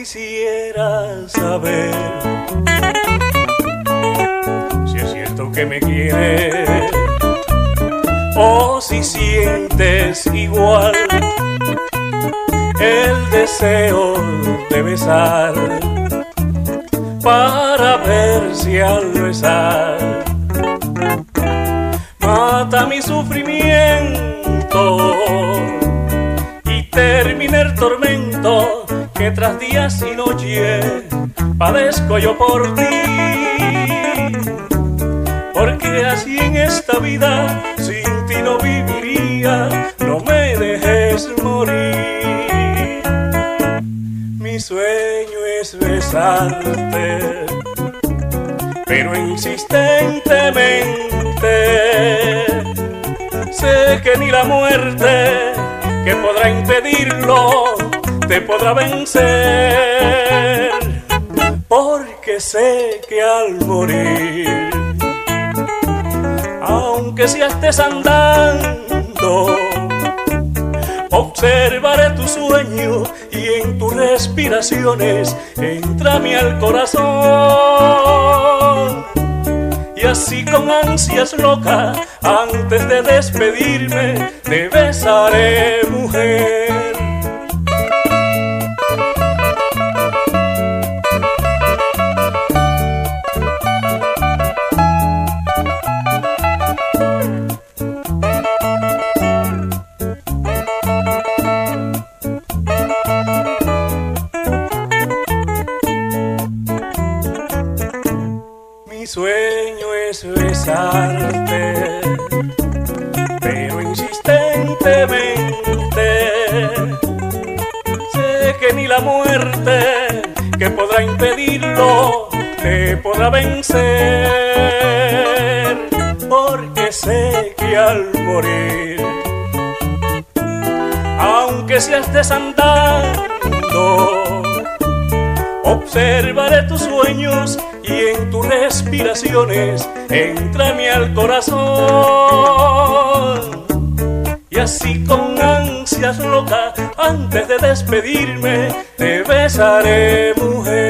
quisiera saber si es cierto que me quieres o si sientes igual el deseo de besar para ver si al besar mata mi sufrimiento y termina el tormento que tras días y noches padezco yo por ti. Porque así en esta vida sin ti no viviría, no me dejes morir. Mi sueño es besarte, pero insistentemente. Sé que ni la muerte que podrá impedirlo te podrá vencer, porque sé que al morir, aunque si estés andando, observaré tu sueño y en tus respiraciones entrame al corazón. Y así con ansias locas, antes de despedirme, te besaré, mujer. Sueño es besarte, pero insistentemente. Sé que ni la muerte que podrá impedirlo te podrá vencer, porque sé que al morir, aunque seas desandando, observaré tus sueños y en tus respiraciones entrame al corazón. Y así con ansias locas, antes de despedirme, te besaré, mujer.